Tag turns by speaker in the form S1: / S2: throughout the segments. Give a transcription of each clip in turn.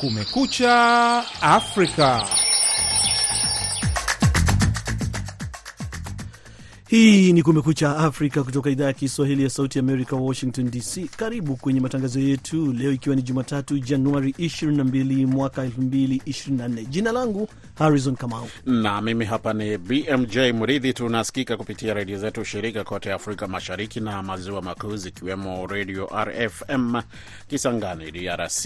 S1: Kumekucha Afrika.
S2: Hii ni Kumekucha Afrika kutoka idhaa ya Kiswahili ya Sauti Amerika, Washington DC. Karibu kwenye matangazo yetu leo, ikiwa ni Jumatatu Januari 22 mwaka 2024. Jina langu Harrison Kamau
S3: na mimi hapa ni BMJ Mridhi. Tunasikika kupitia redio zetu shirika kote Afrika Mashariki na Maziwa Makuu, zikiwemo Redio RFM Kisangani DRC,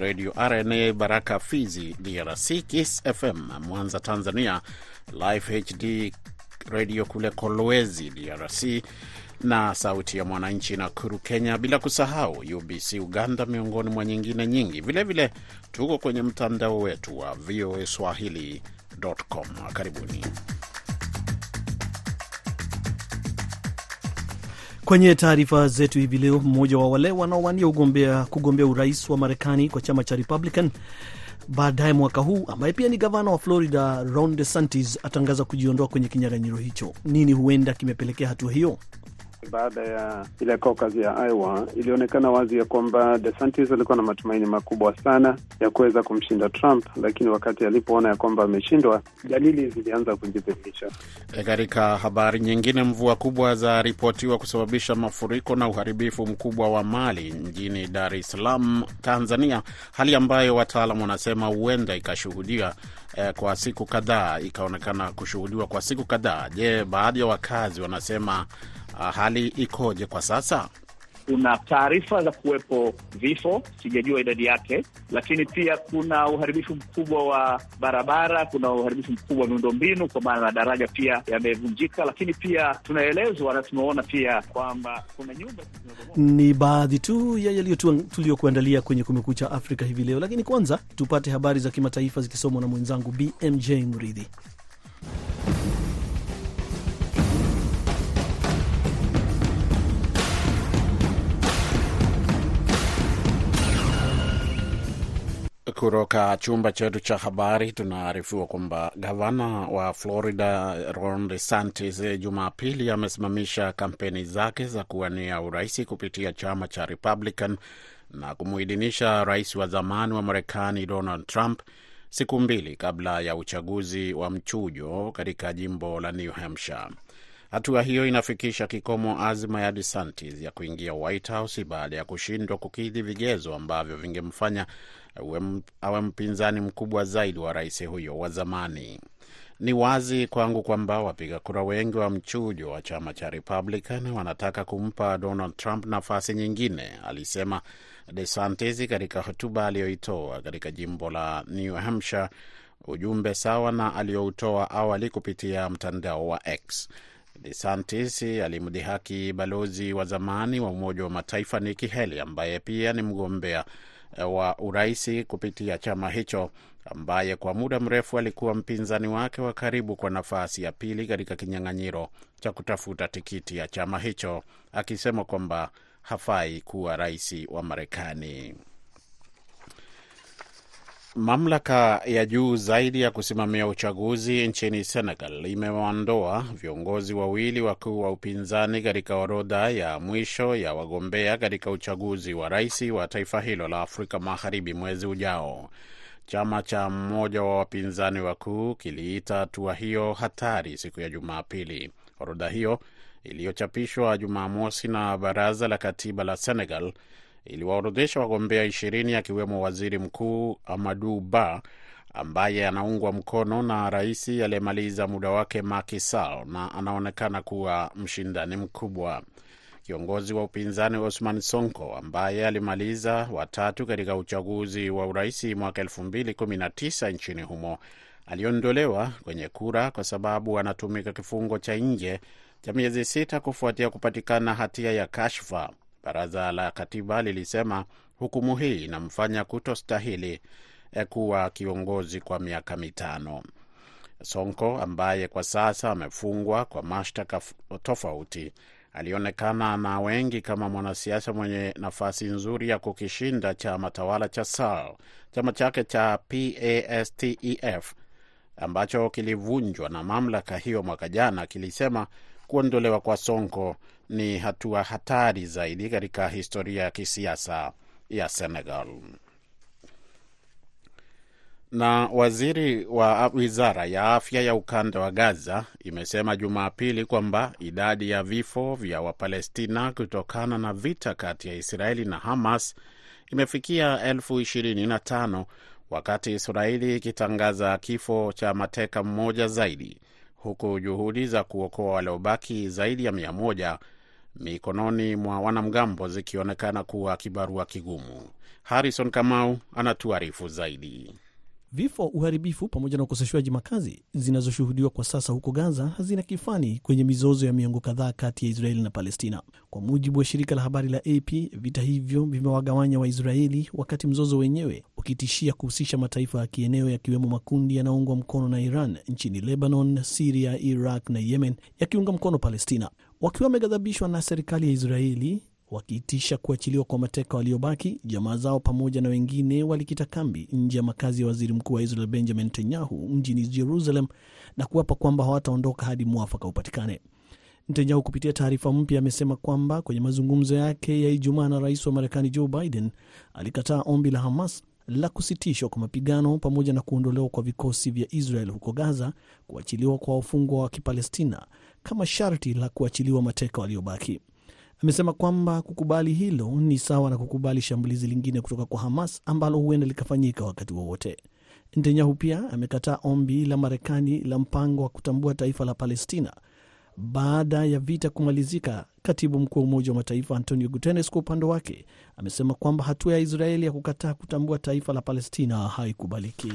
S3: Redio RNA Baraka Fizi DRC, Kiss FM Mwanza Tanzania, Life HD redio kule Kolwezi DRC na Sauti ya Mwananchi Nakuru Kenya, bila kusahau UBC Uganda, miongoni mwa nyingine nyingi. Vilevile vile, tuko kwenye mtandao wetu wa VOA Swahili.com. Karibuni.
S2: Kwenye taarifa zetu hivi leo, mmoja wa wale wanaowania ugombea kugombea urais wa Marekani kwa chama cha Republican baadaye mwaka huu ambaye pia ni gavana wa Florida Ron DeSantis atangaza kujiondoa kwenye kinyang'anyiro hicho. Nini huenda kimepelekea hatua hiyo?
S4: Baada ya ile caucus ya Iowa ilionekana wazi ya kwamba DeSantis alikuwa na matumaini makubwa sana ya kuweza kumshinda Trump, lakini wakati alipoona ya kwamba ameshindwa, dalili zilianza kujidhihirisha.
S3: Katika habari nyingine, mvua kubwa za ripotiwa kusababisha mafuriko na uharibifu mkubwa wa mali mjini Dar es Salaam, Tanzania, hali ambayo wataalam wanasema huenda ikashuhudia eh, kwa siku kadhaa, ikaonekana kushuhudiwa kwa siku kadhaa. Je, baadhi ya wakazi wanasema hali ikoje kwa sasa?
S5: Kuna taarifa za kuwepo vifo, sijajua idadi yake, lakini pia kuna uharibifu mkubwa wa barabara, kuna uharibifu mkubwa wa miundombinu, kwa maana madaraja pia yamevunjika, lakini pia tunaelezwa na tumeona pia kwamba kuna nyumba.
S2: Ni baadhi tu ya yaliyo tuliyokuandalia kwenye Kumekucha Afrika hivi leo, lakini kwanza tupate habari za kimataifa zikisomwa na mwenzangu BMJ Muridhi.
S3: Kutoka chumba chetu cha habari tunaarifiwa kwamba gavana wa Florida Ron DeSantis Jumapili amesimamisha kampeni zake za kuwania urais kupitia chama cha Republican na kumuidhinisha rais wa zamani wa Marekani Donald Trump siku mbili kabla ya uchaguzi wa mchujo katika jimbo la New Hampshire. Hatua hiyo inafikisha kikomo azma ya DeSantis ya kuingia White House baada ya kushindwa kukidhi vigezo ambavyo vingemfanya awe mpinzani mkubwa zaidi wa rais huyo wa zamani. Ni wazi kwangu kwamba wapiga kura wengi wa mchujo wa chama cha Republican wanataka kumpa Donald Trump nafasi nyingine, alisema DeSantis katika hotuba aliyoitoa katika jimbo la New Hampshire, ujumbe sawa na aliyoutoa awali kupitia mtandao wa X. DeSantis alimdhihaki balozi wa zamani wa Umoja wa Mataifa Nikki Haley ambaye pia ni mgombea wa uraisi kupitia chama hicho, ambaye kwa muda mrefu alikuwa mpinzani wake wa karibu kwa nafasi ya pili katika kinyang'anyiro cha kutafuta tikiti ya chama hicho, akisema kwamba hafai kuwa rais wa Marekani. Mamlaka ya juu zaidi ya kusimamia uchaguzi nchini Senegal imewaondoa viongozi wawili wakuu wa upinzani katika orodha ya mwisho ya wagombea katika uchaguzi wa rais wa taifa hilo la Afrika Magharibi mwezi ujao. Chama cha mmoja wa wapinzani wakuu kiliita hatua hiyo hatari siku ya Jumapili. Orodha hiyo iliyochapishwa Jumamosi na baraza la katiba la Senegal iliwaorodhesha wagombea ishirini akiwemo waziri mkuu Amadu Ba ambaye anaungwa mkono na rais aliyemaliza muda wake Macky Sall na anaonekana kuwa mshindani mkubwa. Kiongozi wa upinzani Osman Sonko ambaye alimaliza watatu katika uchaguzi wa urais mwaka 2019 nchini humo aliondolewa kwenye kura kwa sababu anatumika kifungo cha nje cha miezi sita kufuatia kupatikana hatia ya kashfa. Baraza la katiba lilisema hukumu hii inamfanya kutostahili kuwa kiongozi kwa miaka mitano. Sonko ambaye kwa sasa amefungwa kwa mashtaka tofauti alionekana na wengi kama mwanasiasa mwenye nafasi nzuri ya kukishinda chama tawala cha SAL. Chama chake cha PASTEF ambacho kilivunjwa na mamlaka hiyo mwaka jana kilisema kuondolewa kwa Sonko ni hatua hatari zaidi katika historia ya kisiasa ya Senegal. Na waziri wa wizara ya afya ya ukanda wa Gaza imesema Jumapili kwamba idadi ya vifo vya Wapalestina kutokana na vita kati ya Israeli na Hamas imefikia elfu ishirini na tano wakati Israeli ikitangaza kifo cha mateka mmoja zaidi, huku juhudi za kuokoa waliobaki zaidi ya mia moja mikononi mwa wanamgambo zikionekana kuwa kibarua kigumu. Harrison Kamau anatuarifu zaidi.
S2: Vifo, uharibifu pamoja na ukoseshwaji makazi zinazoshuhudiwa kwa sasa huko Gaza hazina kifani kwenye mizozo ya miongo kadhaa kati ya Israeli na Palestina. Kwa mujibu wa shirika la habari la AP, vita hivyo vimewagawanya Waisraeli, wakati mzozo wenyewe ukitishia kuhusisha mataifa ya kieneo yakiwemo makundi yanayoungwa mkono na Iran nchini Lebanon, Siria, Iraq na Yemen yakiunga mkono Palestina. Wakiwa wameghadhabishwa na serikali ya Israeli wakiitisha kuachiliwa kwa mateka waliobaki, jamaa zao pamoja na wengine walikita kambi nje ya makazi ya waziri mkuu wa Israel Benjamin Netanyahu mjini Jerusalem na kuapa kwamba hawataondoka hadi mwafaka upatikane. Netanyahu kupitia taarifa mpya amesema kwamba kwenye mazungumzo yake ya Ijumaa na rais wa Marekani Joe Biden alikataa ombi la Hamas la kusitishwa kwa mapigano pamoja na kuondolewa kwa vikosi vya Israel huko Gaza, kuachiliwa kwa wafungwa wa Kipalestina kama sharti la kuachiliwa mateka waliobaki. Amesema kwamba kukubali hilo ni sawa na kukubali shambulizi lingine kutoka kwa Hamas ambalo huenda likafanyika wakati wowote. Netanyahu pia amekataa ombi la Marekani la mpango wa kutambua taifa la Palestina baada ya vita kumalizika. Katibu mkuu wa Umoja wa Mataifa Antonio Guterres kwa upande wake amesema kwamba hatua ya Israeli ya kukataa kutambua taifa la Palestina haikubaliki.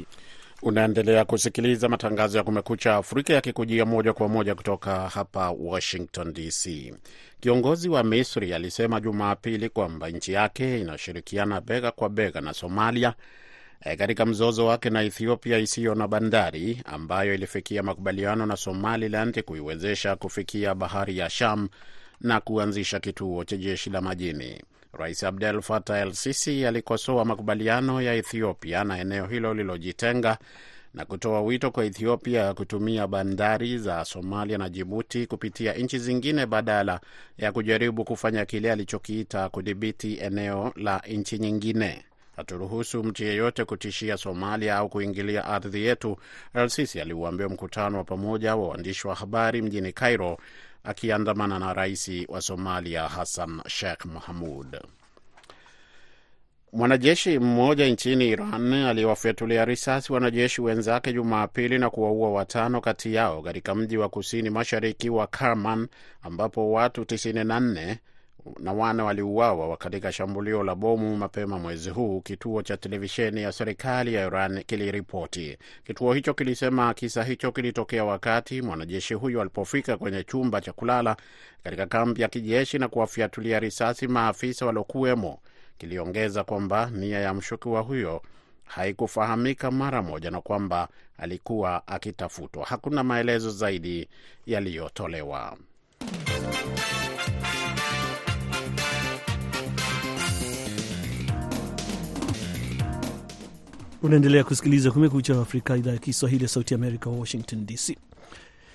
S3: Unaendelea kusikiliza matangazo ya Kumekucha Afrika yakikujia moja kwa moja kutoka hapa Washington DC. Kiongozi wa Misri alisema Jumapili kwamba nchi yake inashirikiana bega kwa bega na Somalia e, katika mzozo wake na Ethiopia isiyo na bandari ambayo ilifikia makubaliano na Somaliland kuiwezesha kufikia bahari ya Sham na kuanzisha kituo cha jeshi la majini. Rais Abdel Fattah El Sisi alikosoa makubaliano ya Ethiopia na eneo hilo lilojitenga na kutoa wito kwa Ethiopia kutumia bandari za Somalia na Jibuti kupitia nchi zingine badala ya kujaribu kufanya kile alichokiita kudhibiti eneo la nchi nyingine. Haturuhusu mtu yeyote kutishia Somalia au kuingilia ardhi yetu, El Sisi aliuambia mkutano wa pamoja wa waandishi wa habari mjini Cairo akiandamana na rais wa Somalia Hassan Sheikh Mohamud. Mwanajeshi mmoja nchini Iran aliwafyatulia risasi wanajeshi wenzake Jumapili na kuwaua watano kati yao katika mji wa kusini mashariki wa Kerman ambapo watu 94 na wane waliuawa katika shambulio la bomu mapema mwezi huu, kituo cha televisheni ya serikali ya Iran kiliripoti. Kituo hicho kilisema kisa hicho kilitokea wakati mwanajeshi huyo alipofika kwenye chumba cha kulala katika kambi ya kijeshi na kuwafyatulia risasi maafisa waliokuwemo. Kiliongeza kwamba nia ya mshukiwa huyo haikufahamika mara moja na kwamba alikuwa akitafutwa. Hakuna maelezo zaidi yaliyotolewa.
S2: Unaendelea kusikiliza Kumekucha Afrika, idhaa ya Kiswahili ya Sauti Amerika, Washington DC.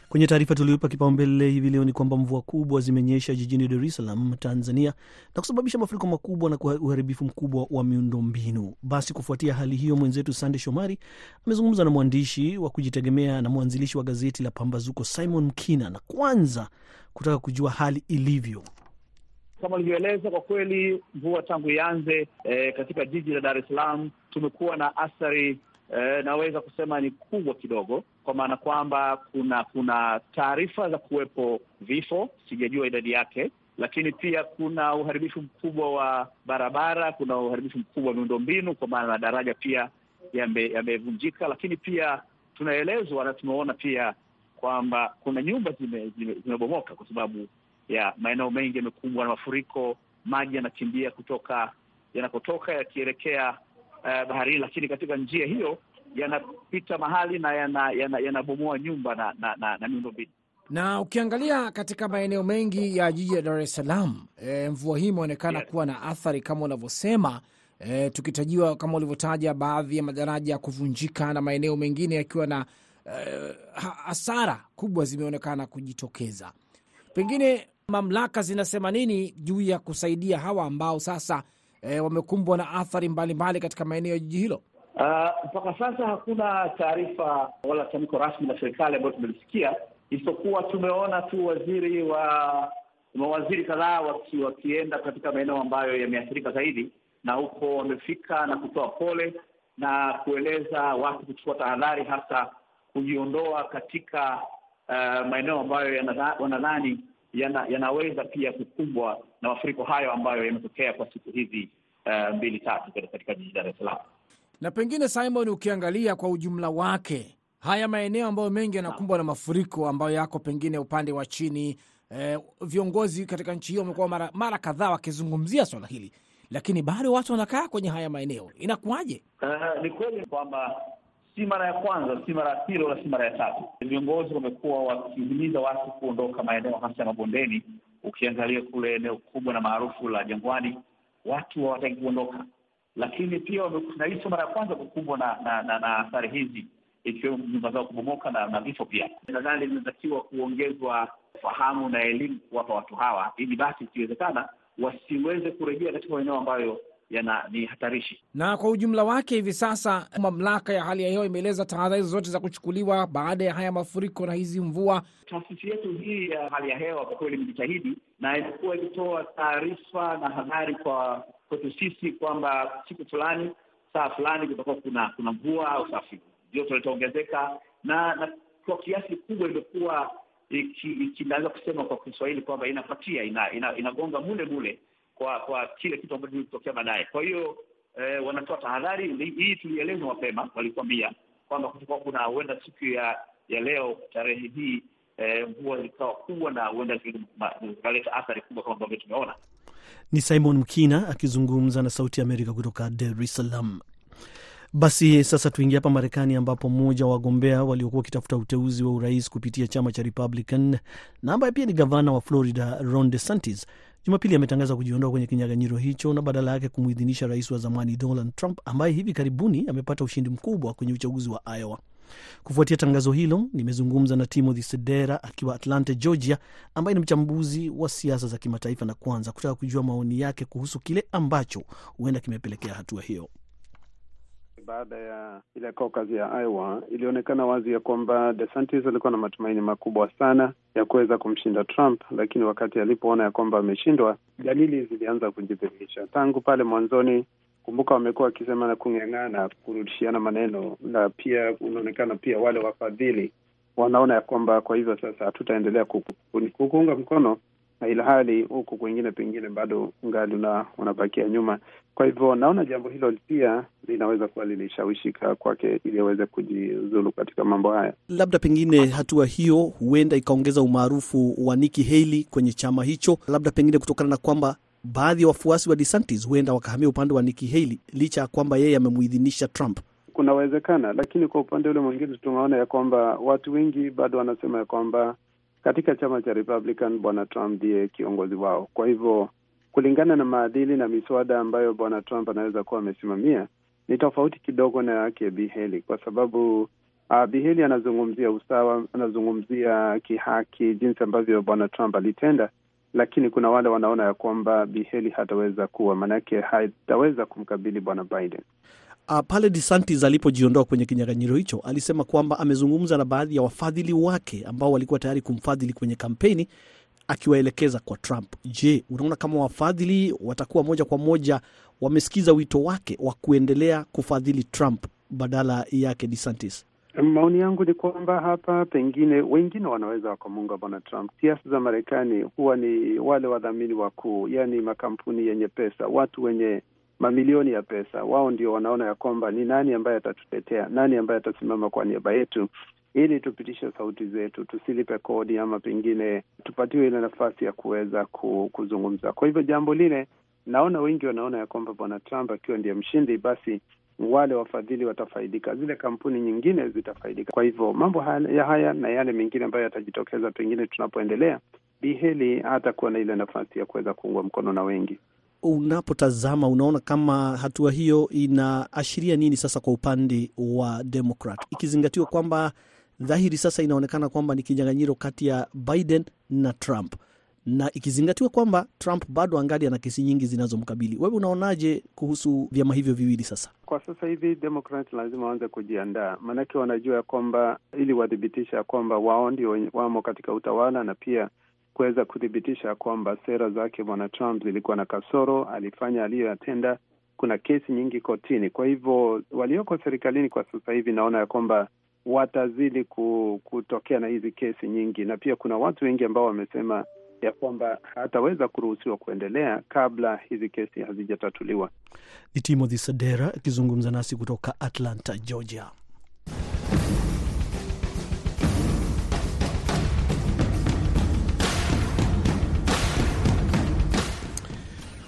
S2: Kwenye taarifa tulioipa kipaumbele hivi leo ni kwamba mvua kubwa zimenyesha jijini Dar es Salaam, Tanzania, na kusababisha mafuriko makubwa na uharibifu mkubwa wa miundombinu. Basi kufuatia hali hiyo, mwenzetu Sande Shomari amezungumza na mwandishi wa kujitegemea na mwanzilishi wa gazeti la Pambazuko Simon Mkina, na kwanza kutaka kujua hali ilivyo.
S5: Kama ulivyoeleza, kwa kweli mvua tangu ianze e, katika jiji la Dar es Salaam tumekuwa na athari e, naweza kusema ni kubwa kidogo, kwa maana kwamba kuna kuna taarifa za kuwepo vifo, sijajua idadi yake, lakini pia kuna uharibifu mkubwa wa barabara, kuna uharibifu mkubwa wa miundombinu, kwa maana madaraja pia yamevunjika, yame lakini pia tunaelezwa na tumeona pia kwamba kuna nyumba zimebomoka zime, zime kwa sababu ya maeneo mengi yamekumbwa na mafuriko. Maji yanakimbia kutoka yanakotoka yakielekea uh, baharini, lakini katika njia hiyo yanapita mahali na yanabomoa yana, yana nyumba na, na, na, na miundombinu.
S1: Na ukiangalia katika maeneo mengi ya jiji la Dar es Salaam e, mvua hii imeonekana yes, kuwa na athari kama unavyosema e, tukitajiwa kama ulivyotaja baadhi ya madaraja ya kuvunjika na maeneo mengine yakiwa na e, hasara kubwa zimeonekana kujitokeza. Pengine mamlaka zinasema nini juu ya kusaidia hawa ambao sasa e, wamekumbwa na athari mbalimbali katika maeneo ya jiji hilo?
S5: Uh, mpaka sasa hakuna taarifa wala tamko rasmi la serikali ambayo tumelisikia, isipokuwa tumeona tu waziri wa mawaziri kadhaa waki, wakienda katika maeneo ambayo yameathirika zaidi, na huko wamefika na kutoa pole na kueleza watu kuchukua tahadhari, hasa kujiondoa katika uh, maeneo ambayo wanadhani yana, yanaweza pia kukumbwa na mafuriko hayo ambayo yametokea kwa siku hizi uh, mbili tatu katika jiji Dar es Salaam.
S1: Na pengine Simon, ukiangalia kwa ujumla wake haya maeneo ambayo mengi yanakumbwa na mafuriko ambayo yako pengine upande wa chini eh, viongozi katika nchi hiyo wamekuwa mara, mara kadhaa wakizungumzia swala hili, lakini bado watu wanakaa kwenye haya maeneo, inakuwaje?
S5: Uh, ni kweli kwamba si mara ya kwanza, si mara ya pili, wala si mara ya tatu. Viongozi wamekuwa wakihimiza watu kuondoka maeneo hasa ya mabondeni. Ukiangalia kule eneo kubwa na maarufu la Jangwani, watu hawataki kuondoka, lakini pia na hii sio mara ya kwanza kukumbwa na na, na, na athari hizi ikiwemo nyumba zao kubomoka na, na vifo pia. Nadhani linatakiwa kuongezwa fahamu na elimu kuwapa watu hawa, ili basi ikiwezekana wasiweze kurejea katika maeneo ambayo yana ni hatarishi.
S1: Na kwa ujumla wake, hivi sasa mamlaka ya hali ya hewa imeeleza tahadhari zote za kuchukuliwa baada ya haya mafuriko na hizi mvua.
S5: Taasisi yetu hii ya hali ya hewa kwa kweli imejitahidi na imekuwa ikitoa taarifa na habari kwa kwetu sisi kwamba siku fulani, saa fulani kutakuwa kuna kuna mvua au safi joto litaongezeka, na na kwa kiasi kikubwa imekuwa inaweza kusema kwa Kiswahili kwamba inapatia ina, ina, inagonga mule mule kwa kwa kile kitu ambacho kilitokea baadaye. Kwa hiyo eh, wanatoa tahadhari hii, tulielezwa mapema, walikuambia kwamba kutakuwa kuna huenda siku ya ya leo tarehe hii mvua eh, zikawa kubwa na huenda zikaleta athari kubwa kama ambavyo tumeona.
S2: Ni Simon Mkina akizungumza na Sauti ya Amerika kutoka Dar es Salaam. Basi sasa tuingia hapa Marekani, ambapo mmoja wa wagombea waliokuwa wakitafuta uteuzi wa urais kupitia chama cha Republican na ambaye pia ni gavana wa Florida Ron DeSantis Jumapili ametangaza kujiondoa kwenye kinyang'anyiro hicho na badala yake kumwidhinisha rais wa zamani Donald Trump ambaye hivi karibuni amepata ushindi mkubwa kwenye uchaguzi wa Iowa. Kufuatia tangazo hilo, nimezungumza na Timothy Sedera akiwa Atlanta, Georgia, ambaye ni mchambuzi wa siasa za kimataifa, na kwanza kutaka kujua maoni yake kuhusu kile ambacho huenda kimepelekea hatua hiyo.
S4: Baada ya ile caucus ya Iowa ilionekana wazi ya kwamba DeSantis alikuwa na matumaini makubwa sana ya kuweza kumshinda Trump, lakini wakati alipoona ya kwamba ameshindwa, dalili zilianza kujidhihirisha tangu pale mwanzoni. Kumbuka, wamekuwa wakisema na kung'ang'ana kurudishiana maneno, na pia unaonekana pia wale wafadhili wanaona ya kwamba kwa hivyo sasa hatutaendelea kukuunga mkono na ila hali huku kwingine pengine bado ngali una unabakia nyuma. Kwa hivyo naona jambo hilo pia linaweza kuwa lilishawishika kwake ili aweze kujiuzulu katika mambo haya.
S2: Labda pengine hatua hiyo huenda ikaongeza umaarufu wa Nikki Haley kwenye chama hicho, labda pengine kutokana na kwamba baadhi ya wafuasi wa DeSantis huenda wakahamia upande wa Nikki Haley licha ya kwamba yeye amemuidhinisha Trump.
S4: Kunawezekana, lakini kwa upande ule mwingine tunaona ya kwamba watu wengi bado wanasema ya kwamba katika chama cha Republican bwana Trump ndiye kiongozi wao. Kwa hivyo kulingana na maadili na miswada ambayo bwana Trump anaweza kuwa amesimamia ni tofauti kidogo na yake Bi Haley, kwa sababu uh, Bi Haley anazungumzia usawa, anazungumzia kihaki, jinsi ambavyo bwana Trump alitenda, lakini kuna wale wanaona ya kwamba Bi Haley hataweza kuwa, maanake hataweza kumkabili bwana Biden.
S2: Uh, pale DeSantis alipojiondoa kwenye kinyang'anyiro hicho alisema kwamba amezungumza na baadhi ya wafadhili wake ambao walikuwa tayari kumfadhili kwenye kampeni akiwaelekeza kwa Trump. Je, unaona kama wafadhili watakuwa moja kwa moja wamesikiza wito wake wa kuendelea kufadhili Trump badala yake DeSantis?
S4: Maoni yangu ni kwamba hapa pengine wengine wanaweza wakamuunga bwana Trump. Siasa za Marekani huwa ni wale wadhamini wakuu, yaani makampuni yenye pesa, watu wenye mamilioni ya pesa. Wao ndio wanaona ya kwamba ni nani ambaye atatutetea, nani ambaye atasimama kwa niaba yetu, ili tupitishe sauti zetu, tusilipe kodi ama pengine tupatiwe ile nafasi ya kuweza kuzungumza. Kwa hivyo jambo lile, naona wengi wanaona ya kwamba bwana Trump akiwa ndiye mshindi, basi wale wafadhili watafaidika, zile kampuni nyingine zitafaidika. Kwa hivyo mambo haya, haya na yale mengine ambayo yatajitokeza pengine tunapoendelea, Bi Haley hatakuwa na ile nafasi ya kuweza kuungwa mkono na wengi.
S2: Unapotazama unaona kama hatua hiyo inaashiria nini sasa kwa upande wa Democrat, ikizingatiwa kwamba dhahiri sasa inaonekana kwamba ni kinyang'anyiro kati ya Biden na Trump. na ikizingatiwa kwamba Trump bado angali ana kesi nyingi zinazomkabili. Wewe unaonaje kuhusu vyama hivyo viwili sasa?
S4: Kwa sasa hivi Democrat lazima waanze kujiandaa, maanake wanajua ya kwamba ili wathibitisha kwamba wao ndio wamo katika utawala na pia kuweza kuthibitisha kwamba sera zake bwana Trump zilikuwa na kasoro, alifanya aliyoyatenda. Kuna kesi nyingi kotini. Kwa hivyo walioko serikalini kwa sasa hivi naona ya kwamba watazidi kutokea na hizi kesi nyingi, na pia kuna watu wengi ambao wamesema ya kwamba hataweza kuruhusiwa kuendelea kabla hizi kesi hazijatatuliwa.
S2: Ni Timothy Sadera akizungumza nasi kutoka Atlanta, Georgia.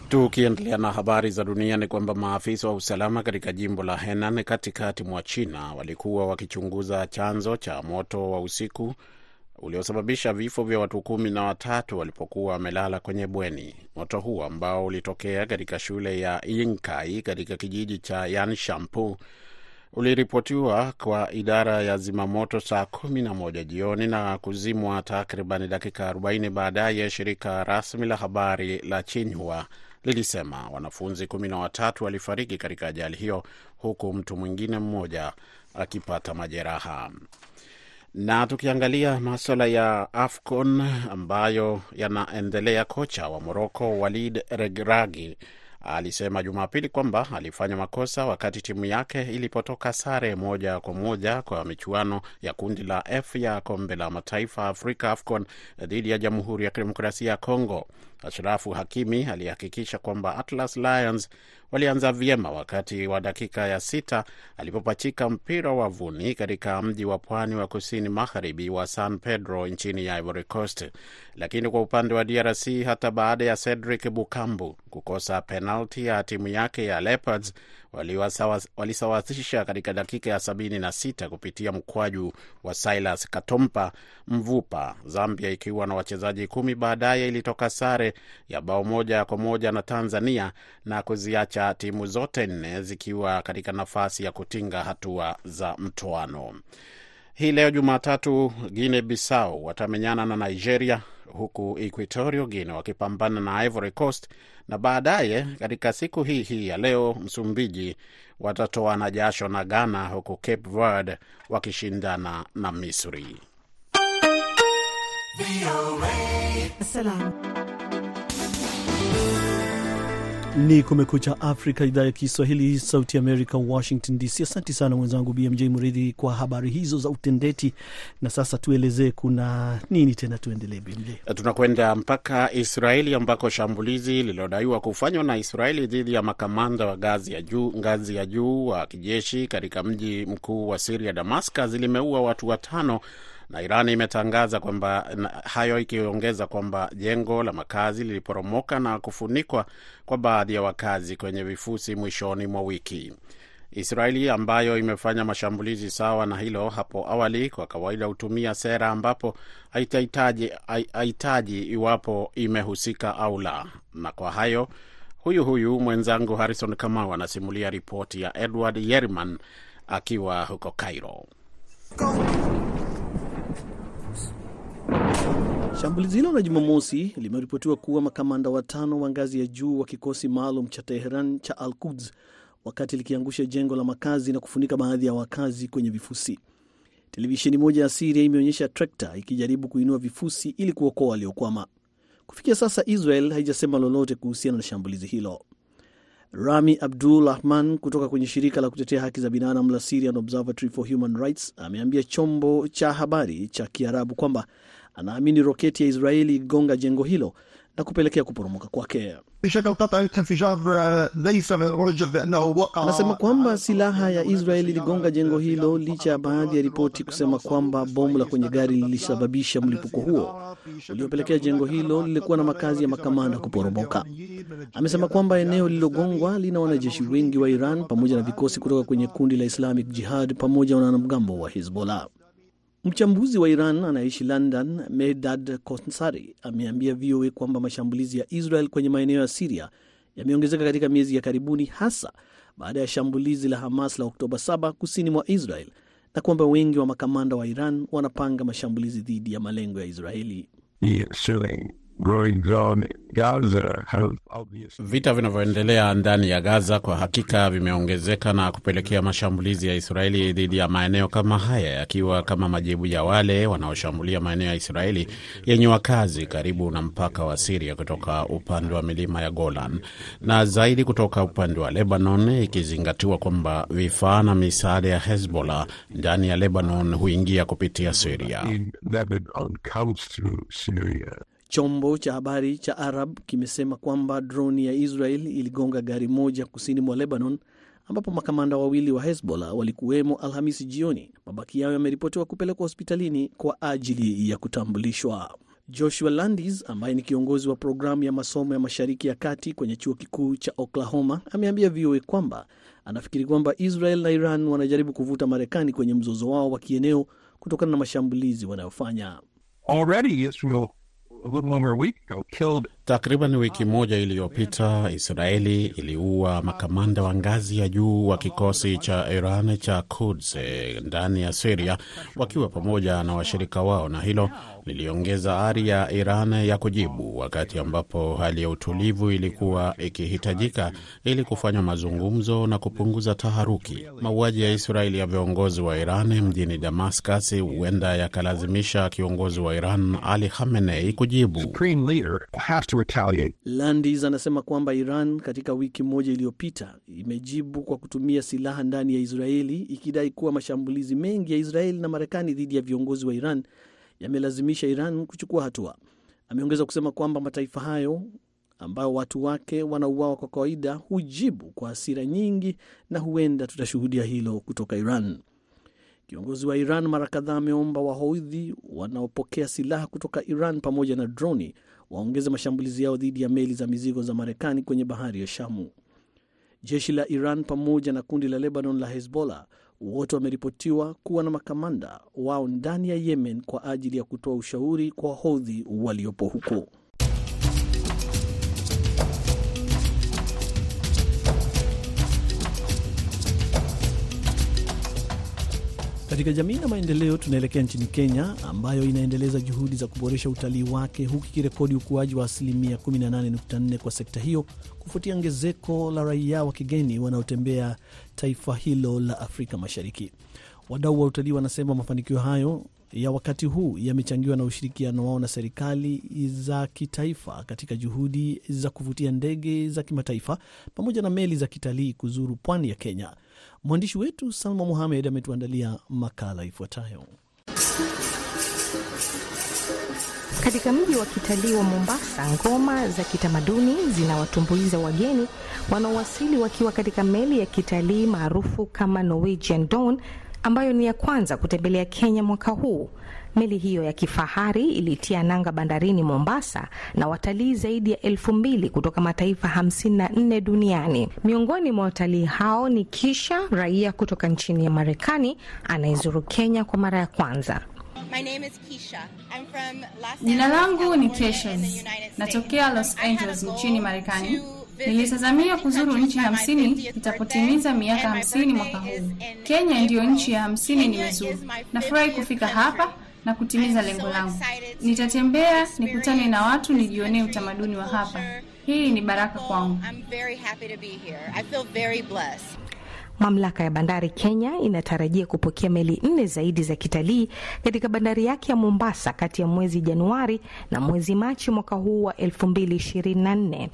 S3: Tukiendelea na habari za dunia ni kwamba maafisa wa usalama katika jimbo la Henan katikati mwa China walikuwa wakichunguza chanzo cha moto wa usiku uliosababisha vifo vya watu kumi na watatu walipokuwa wamelala kwenye bweni. Moto huo ambao ulitokea katika shule ya Yinkai katika kijiji cha Yanshampu uliripotiwa kwa idara ya zimamoto saa kumi na moja jioni na kuzimwa takriban dakika 40 baadaye. Shirika rasmi la habari la Xinhua lilisema wanafunzi kumi na watatu walifariki katika ajali hiyo huku mtu mwingine mmoja akipata majeraha. Na tukiangalia maswala ya AFCON ambayo yanaendelea, kocha wa Moroko Walid Regragi alisema Jumapili kwamba alifanya makosa wakati timu yake ilipotoka sare moja kwa moja kwa michuano ya kundi la F ya kombe la mataifa Afrika AFCON dhidi ya Jamhuri ya Kidemokrasia ya Kongo. Ashrafu Hakimi alihakikisha kwamba Atlas Lions walianza vyema wakati wa dakika ya sita alipopachika mpira wavuni katika mji wa pwani wa kusini magharibi wa San Pedro nchini Ivory Coast. Lakini kwa upande wa DRC, hata baada ya Cedric Bukambu kukosa penalti ya timu yake ya Leopards walisawazisha katika dakika ya sabini na sita kupitia mkwaju wa Silas Katompa Mvupa. Zambia ikiwa na wachezaji kumi baadaye ilitoka sare ya bao moja kwa moja na Tanzania na kuziacha timu zote nne zikiwa katika nafasi ya kutinga hatua za mtoano. Hii leo Jumatatu, Guinea Bissau watamenyana na Nigeria, huku Equatorio Guine wakipambana na Ivory Coast, na baadaye katika siku hii hii ya leo Msumbiji watatoana jasho na Ghana, huku Cape Verde wakishindana na Misri.
S2: Ni Kumekucha Afrika, idhaa ya Kiswahili, Sauti Amerika, Washington DC. Asante sana mwenzangu BMJ Mridhi kwa habari hizo za utendeti. Na sasa tuelezee kuna nini tena, tuendelee BMJ.
S3: Tunakwenda mpaka Israeli ambako shambulizi lililodaiwa kufanywa na Israeli dhidi ya makamanda wa ngazi ya juu ngazi ya juu wa kijeshi katika mji mkuu wa Siria, Damascus, limeua watu watano na Iran imetangaza kwamba hayo, ikiongeza kwamba jengo la makazi liliporomoka na kufunikwa kwa baadhi ya wakazi kwenye vifusi mwishoni mwa wiki. Israeli ambayo imefanya mashambulizi sawa na hilo hapo awali, kwa kawaida hutumia sera ambapo haihitaji iwapo imehusika au la. Na kwa hayo, huyu huyu mwenzangu Harrison Kamau anasimulia ripoti ya Edward Yerman akiwa huko Cairo.
S2: Shambulizi hilo la Jumamosi limeripotiwa kuwa makamanda watano wa ngazi ya juu wa kikosi maalum cha Teheran cha Al Quds wakati likiangusha jengo la makazi na kufunika baadhi ya wakazi kwenye vifusi. Televisheni moja ya Siria imeonyesha trekta ikijaribu kuinua vifusi ili kuokoa waliokwama. Kufikia sasa, Israel haijasema lolote kuhusiana na shambulizi hilo. Rami Abdul Rahman kutoka kwenye shirika la kutetea haki za binadamu la Syrian Observatory for Human Rights ameambia chombo cha habari cha Kiarabu kwamba anaamini roketi ya Israeli igonga jengo hilo na kupelekea kuporomoka kwake. Anasema kwamba silaha ya Israeli iligonga jengo hilo licha ya baadhi ya ripoti kusema kwamba bomu la kwenye gari lilisababisha mlipuko huo uliopelekea jengo hilo lilikuwa na makazi ya makamanda kuporomoka. Amesema kwamba eneo lililogongwa lina wanajeshi wengi wa Iran pamoja na vikosi kutoka kwenye kundi la Islamic Jihad pamoja na wanamgambo wa Hezbollah. Mchambuzi wa Iran anayeishi London, Medad Konsari, ameambia VOA kwamba mashambulizi ya Israel kwenye maeneo ya Siria yameongezeka katika miezi ya karibuni, hasa baada ya shambulizi la Hamas la Oktoba 7 kusini mwa Israel, na kwamba wengi wa makamanda wa Iran wanapanga mashambulizi dhidi ya malengo ya Israeli.
S3: Vita vinavyoendelea ndani ya Gaza kwa hakika vimeongezeka na kupelekea mashambulizi ya Israeli dhidi ya maeneo kama haya, yakiwa kama majibu ya wale wanaoshambulia maeneo ya Israeli yenye wakazi karibu na mpaka wa Siria kutoka upande wa milima ya Golan. Na zaidi kutoka upande wa Lebanon, ikizingatiwa kwamba vifaa na misaada ya Hezbollah ndani ya Lebanon huingia kupitia Siria.
S2: Chombo cha habari cha Arab kimesema kwamba droni ya Israel iligonga gari moja kusini mwa Lebanon, ambapo makamanda wawili wa Hezbollah walikuwemo Alhamisi jioni. Mabaki yao yameripotiwa kupelekwa hospitalini kwa ajili ya kutambulishwa. Joshua Landis ambaye ni kiongozi wa programu ya masomo ya Mashariki ya Kati kwenye chuo kikuu cha Oklahoma ameambia VOA kwamba anafikiri kwamba Israel na Iran wanajaribu kuvuta Marekani kwenye mzozo wao wa kieneo kutokana na mashambulizi wanayofanya.
S3: a little over a week ago killed Takriban wiki moja iliyopita Israeli iliua makamanda wa ngazi ya juu wa kikosi cha Iran cha Quds ndani ya Siria wakiwa pamoja na washirika wao, na hilo liliongeza ari ya Iran ya kujibu, wakati ambapo hali ya utulivu ilikuwa ikihitajika ili kufanya mazungumzo na kupunguza taharuki. Mauaji ya Israeli ya viongozi wa Iran mjini Damascus huenda yakalazimisha kiongozi wa Iran Ali Khamenei kujibu.
S2: Landis anasema kwamba Iran katika wiki moja iliyopita imejibu kwa kutumia silaha ndani ya Israeli ikidai kuwa mashambulizi mengi ya Israeli na Marekani dhidi ya viongozi wa Iran yamelazimisha Iran kuchukua hatua. Ameongeza kusema kwamba mataifa hayo ambayo watu wake wanauawa kwa kawaida hujibu kwa hasira nyingi, na huenda tutashuhudia hilo kutoka Iran. Kiongozi wa Iran mara kadhaa ameomba Wahodhi wanaopokea silaha kutoka Iran pamoja na droni waongeze mashambulizi yao dhidi ya meli za mizigo za Marekani kwenye bahari ya Shamu. Jeshi la Iran pamoja na kundi la Lebanon la Hezbollah wote wameripotiwa kuwa na makamanda wao ndani ya Yemen kwa ajili ya kutoa ushauri kwa Wahodhi waliopo huko. Katika jamii na maendeleo, tunaelekea nchini Kenya ambayo inaendeleza juhudi za kuboresha utalii wake huku ikirekodi ukuaji wa asilimia 18.4 kwa sekta hiyo kufuatia ongezeko la raia wa kigeni wanaotembea taifa hilo la Afrika Mashariki. Wadau wa utalii wanasema mafanikio hayo ya wakati huu yamechangiwa na ushirikiano wao na serikali za kitaifa katika juhudi za kuvutia ndege za kimataifa pamoja na meli za kitalii kuzuru pwani ya Kenya. Mwandishi wetu Salma Muhamed ametuandalia makala ifuatayo.
S6: Katika mji wa kitalii wa Mombasa, ngoma za kitamaduni zinawatumbuiza wageni wanaowasili wakiwa katika meli ya kitalii maarufu kama Norwegian Dawn ambayo ni ya kwanza kutembelea Kenya mwaka huu. Meli hiyo ya kifahari ilitia nanga bandarini Mombasa na watalii zaidi ya elfu mbili kutoka mataifa 54 duniani. Miongoni mwa watalii hao ni Kisha, raia kutoka nchini ya Marekani anayezuru Kenya kwa mara ya kwanza.
S7: Jina langu ni Kesha, natokea Los Angeles nchini Marekani. Nilitazamia kuzuru nchi hamsini itapotimiza miaka hamsini mwaka huu. Kenya ndiyo nchi ya hamsini nimezuru. Nafurahi kufika hapa na kutimiza lengo langu. Nitatembea nikutane na watu, nijionee utamaduni wa hapa. Hii ni baraka kwangu.
S6: Mamlaka ya bandari Kenya inatarajia kupokea meli nne zaidi za kitalii katika bandari yake ya Mombasa kati ya mwezi Januari na mwezi Machi mwaka huu wa 2024.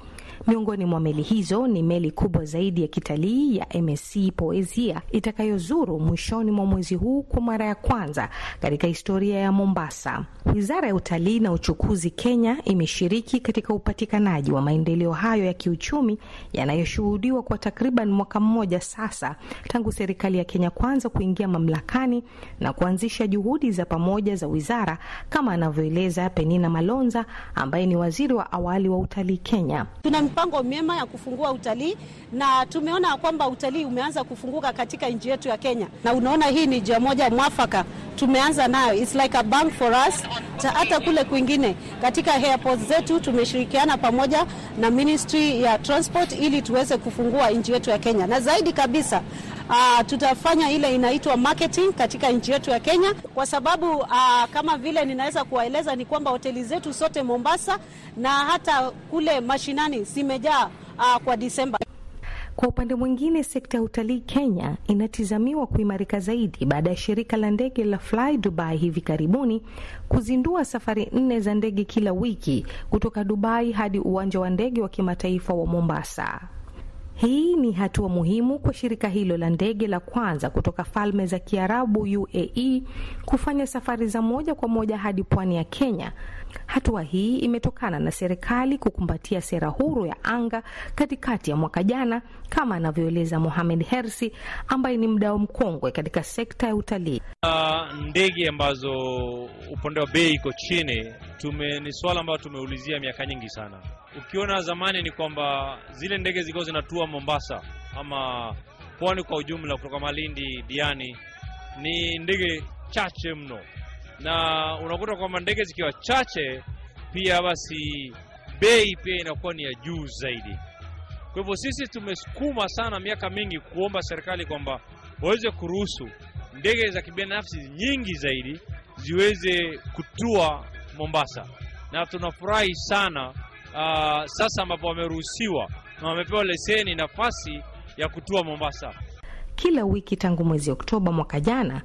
S6: Miongoni mwa meli hizo ni meli kubwa zaidi ya kitalii ya MSC Poesia itakayozuru mwishoni mwa mwezi huu kwa mara ya kwanza katika historia ya Mombasa. Wizara ya Utalii na Uchukuzi Kenya imeshiriki katika upatikanaji wa maendeleo hayo ya kiuchumi yanayoshuhudiwa kwa takriban mwaka mmoja sasa tangu serikali ya Kenya Kwanza kuingia mamlakani na kuanzisha juhudi za pamoja za wizara, kama anavyoeleza Penina Malonza ambaye ni waziri wa awali wa utalii Kenya.
S8: Mipango mema ya kufungua utalii na tumeona kwamba utalii umeanza kufunguka katika nchi yetu ya Kenya, na unaona hii ni njia moja mwafaka tumeanza nayo, it's like a bank for us. Hata kule kwingine katika airport zetu tumeshirikiana pamoja na Ministry ya Transport ili tuweze kufungua nchi yetu ya Kenya, na zaidi kabisa uh, tutafanya ile inaitwa marketing katika nchi yetu ya Kenya, kwa sababu uh, kama vile ninaweza kuwaeleza ni kwamba hoteli zetu sote Mombasa na hata kule mashinani zimejaa uh, kwa Disemba.
S6: Kwa upande mwingine, sekta ya utalii Kenya inatizamiwa kuimarika zaidi baada ya shirika la ndege la Fly Dubai hivi karibuni kuzindua safari nne za ndege kila wiki kutoka Dubai hadi uwanja wa ndege wa kimataifa wa Mombasa. Hii ni hatua muhimu kwa shirika hilo la ndege la kwanza kutoka Falme za Kiarabu UAE kufanya safari za moja kwa moja hadi pwani ya Kenya. Hatua hii imetokana na serikali kukumbatia sera huru ya anga katikati ya mwaka jana, kama anavyoeleza Mohamed Hersi ambaye ni mdau mkongwe katika sekta ya utalii.
S9: Uh, ndege ambazo upande wa bei iko chini tume, ni swala ambayo tumeulizia miaka nyingi sana. Ukiona zamani ni kwamba zile ndege zilikuwa zinatua Mombasa ama pwani kwa ujumla, kutoka Malindi, Diani, ni ndege chache mno na unakuta kwamba ndege zikiwa chache pia basi bei pia inakuwa ni ya juu zaidi. Kwa hivyo sisi tumesukuma sana miaka mingi kuomba serikali kwamba waweze kuruhusu ndege za kibinafsi nyingi zaidi ziweze kutua Mombasa, na tunafurahi sana uh, sasa ambapo wameruhusiwa na wamepewa leseni nafasi ya kutua Mombasa.
S6: Kila wiki tangu mwezi Oktoba mwaka jana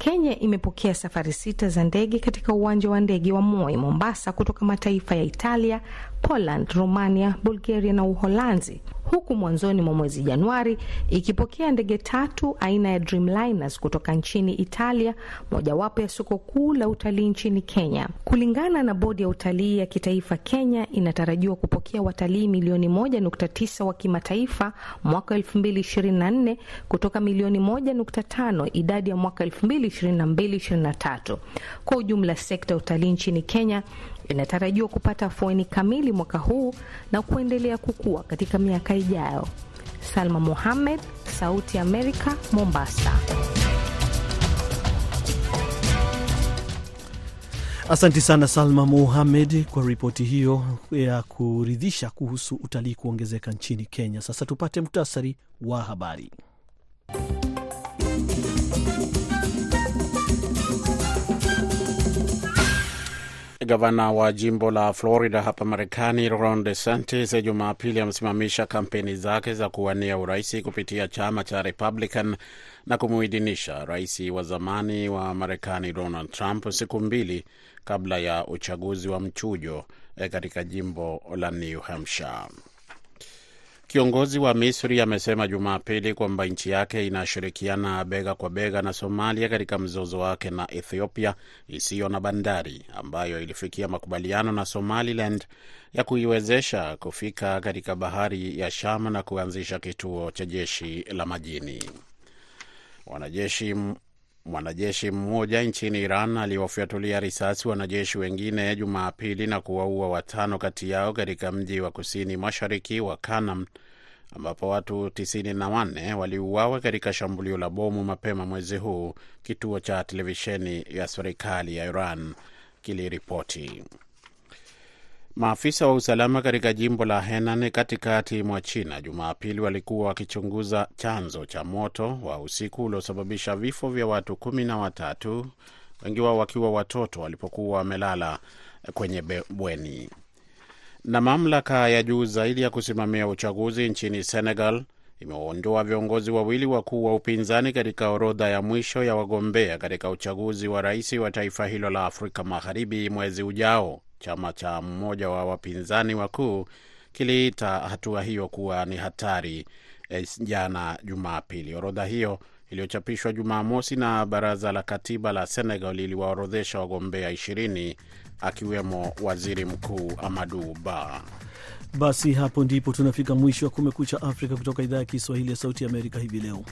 S6: Kenya imepokea safari sita za ndege katika uwanja wa ndege wa Moi Mombasa, kutoka mataifa ya Italia, Poland, Romania, Bulgaria na Uholanzi, huku mwanzoni mwa mwezi Januari ikipokea ndege tatu aina ya Dreamliners kutoka nchini Italia, mojawapo ya soko kuu la utalii nchini Kenya. Kulingana na bodi ya utalii ya kitaifa, Kenya inatarajiwa kupokea watalii milioni 1.9 wa kimataifa mwaka 2024 kutoka milioni 1.5 idadi ya mwaka 2022-2023. Kwa ujumla, sekta ya utalii nchini Kenya inatarajiwa kupata afueni kamili mwaka huu na kuendelea kukua katika miaka ijayo. Salma Mohamed, Sauti ya Amerika, Mombasa.
S2: Asanti sana Salma Muhamed kwa ripoti hiyo ya kuridhisha kuhusu utalii kuongezeka nchini Kenya. Sasa tupate muhtasari wa habari.
S3: Gavana wa jimbo la Florida hapa Marekani, Ron DeSantis Jumapili amesimamisha kampeni zake za kuwania uraisi kupitia chama cha Republican na kumuidhinisha rais wa zamani wa Marekani Donald Trump siku mbili kabla ya uchaguzi wa mchujo katika jimbo la New Hampshire. Kiongozi wa Misri amesema Jumapili kwamba nchi yake inashirikiana bega kwa bega na Somalia katika mzozo wake na Ethiopia isiyo na bandari ambayo ilifikia makubaliano na Somaliland ya kuiwezesha kufika katika bahari ya Sham na kuanzisha kituo cha jeshi la majini. Wanajeshi mwanajeshi mmoja nchini Iran aliwafyatulia risasi wanajeshi wengine Jumapili na kuwaua watano kati yao katika mji wa kusini mashariki wa Kanam ambapo watu 94 waliuawa katika shambulio la bomu mapema mwezi huu, kituo cha televisheni ya serikali ya Iran kiliripoti. Maafisa wa usalama katika jimbo la Henan katikati mwa China Jumapili walikuwa wakichunguza chanzo cha moto wa usiku uliosababisha vifo vya watu kumi na watatu, wengi wao wakiwa watoto walipokuwa wamelala kwenye bweni. Na mamlaka ya juu zaidi ya kusimamia uchaguzi nchini Senegal imewaondoa viongozi wawili wakuu wa upinzani katika orodha ya mwisho ya wagombea katika uchaguzi wa rais wa taifa hilo la Afrika Magharibi mwezi ujao. Chama cha mmoja wa wapinzani wakuu kiliita hatua hiyo kuwa ni hatari eh, jana Jumapili. Orodha hiyo iliyochapishwa Jumamosi na baraza la katiba la Senegal iliwaorodhesha wagombea ishirini akiwemo waziri mkuu Amadu Ba.
S2: Basi hapo ndipo tunafika mwisho wa Kumekucha Afrika kutoka idhaa ya Kiswahili ya Sauti ya Amerika hivi leo.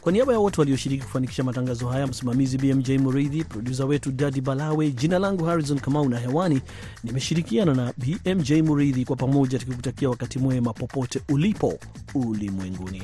S2: Kwa niaba ya wote walioshiriki kufanikisha matangazo haya, msimamizi BMJ Muridhi, produsa wetu Dadi Balawe, jina langu Harrison Kamau na hewani nimeshirikiana na BMJ Muridhi, kwa pamoja tukikutakia wakati mwema popote ulipo ulimwenguni.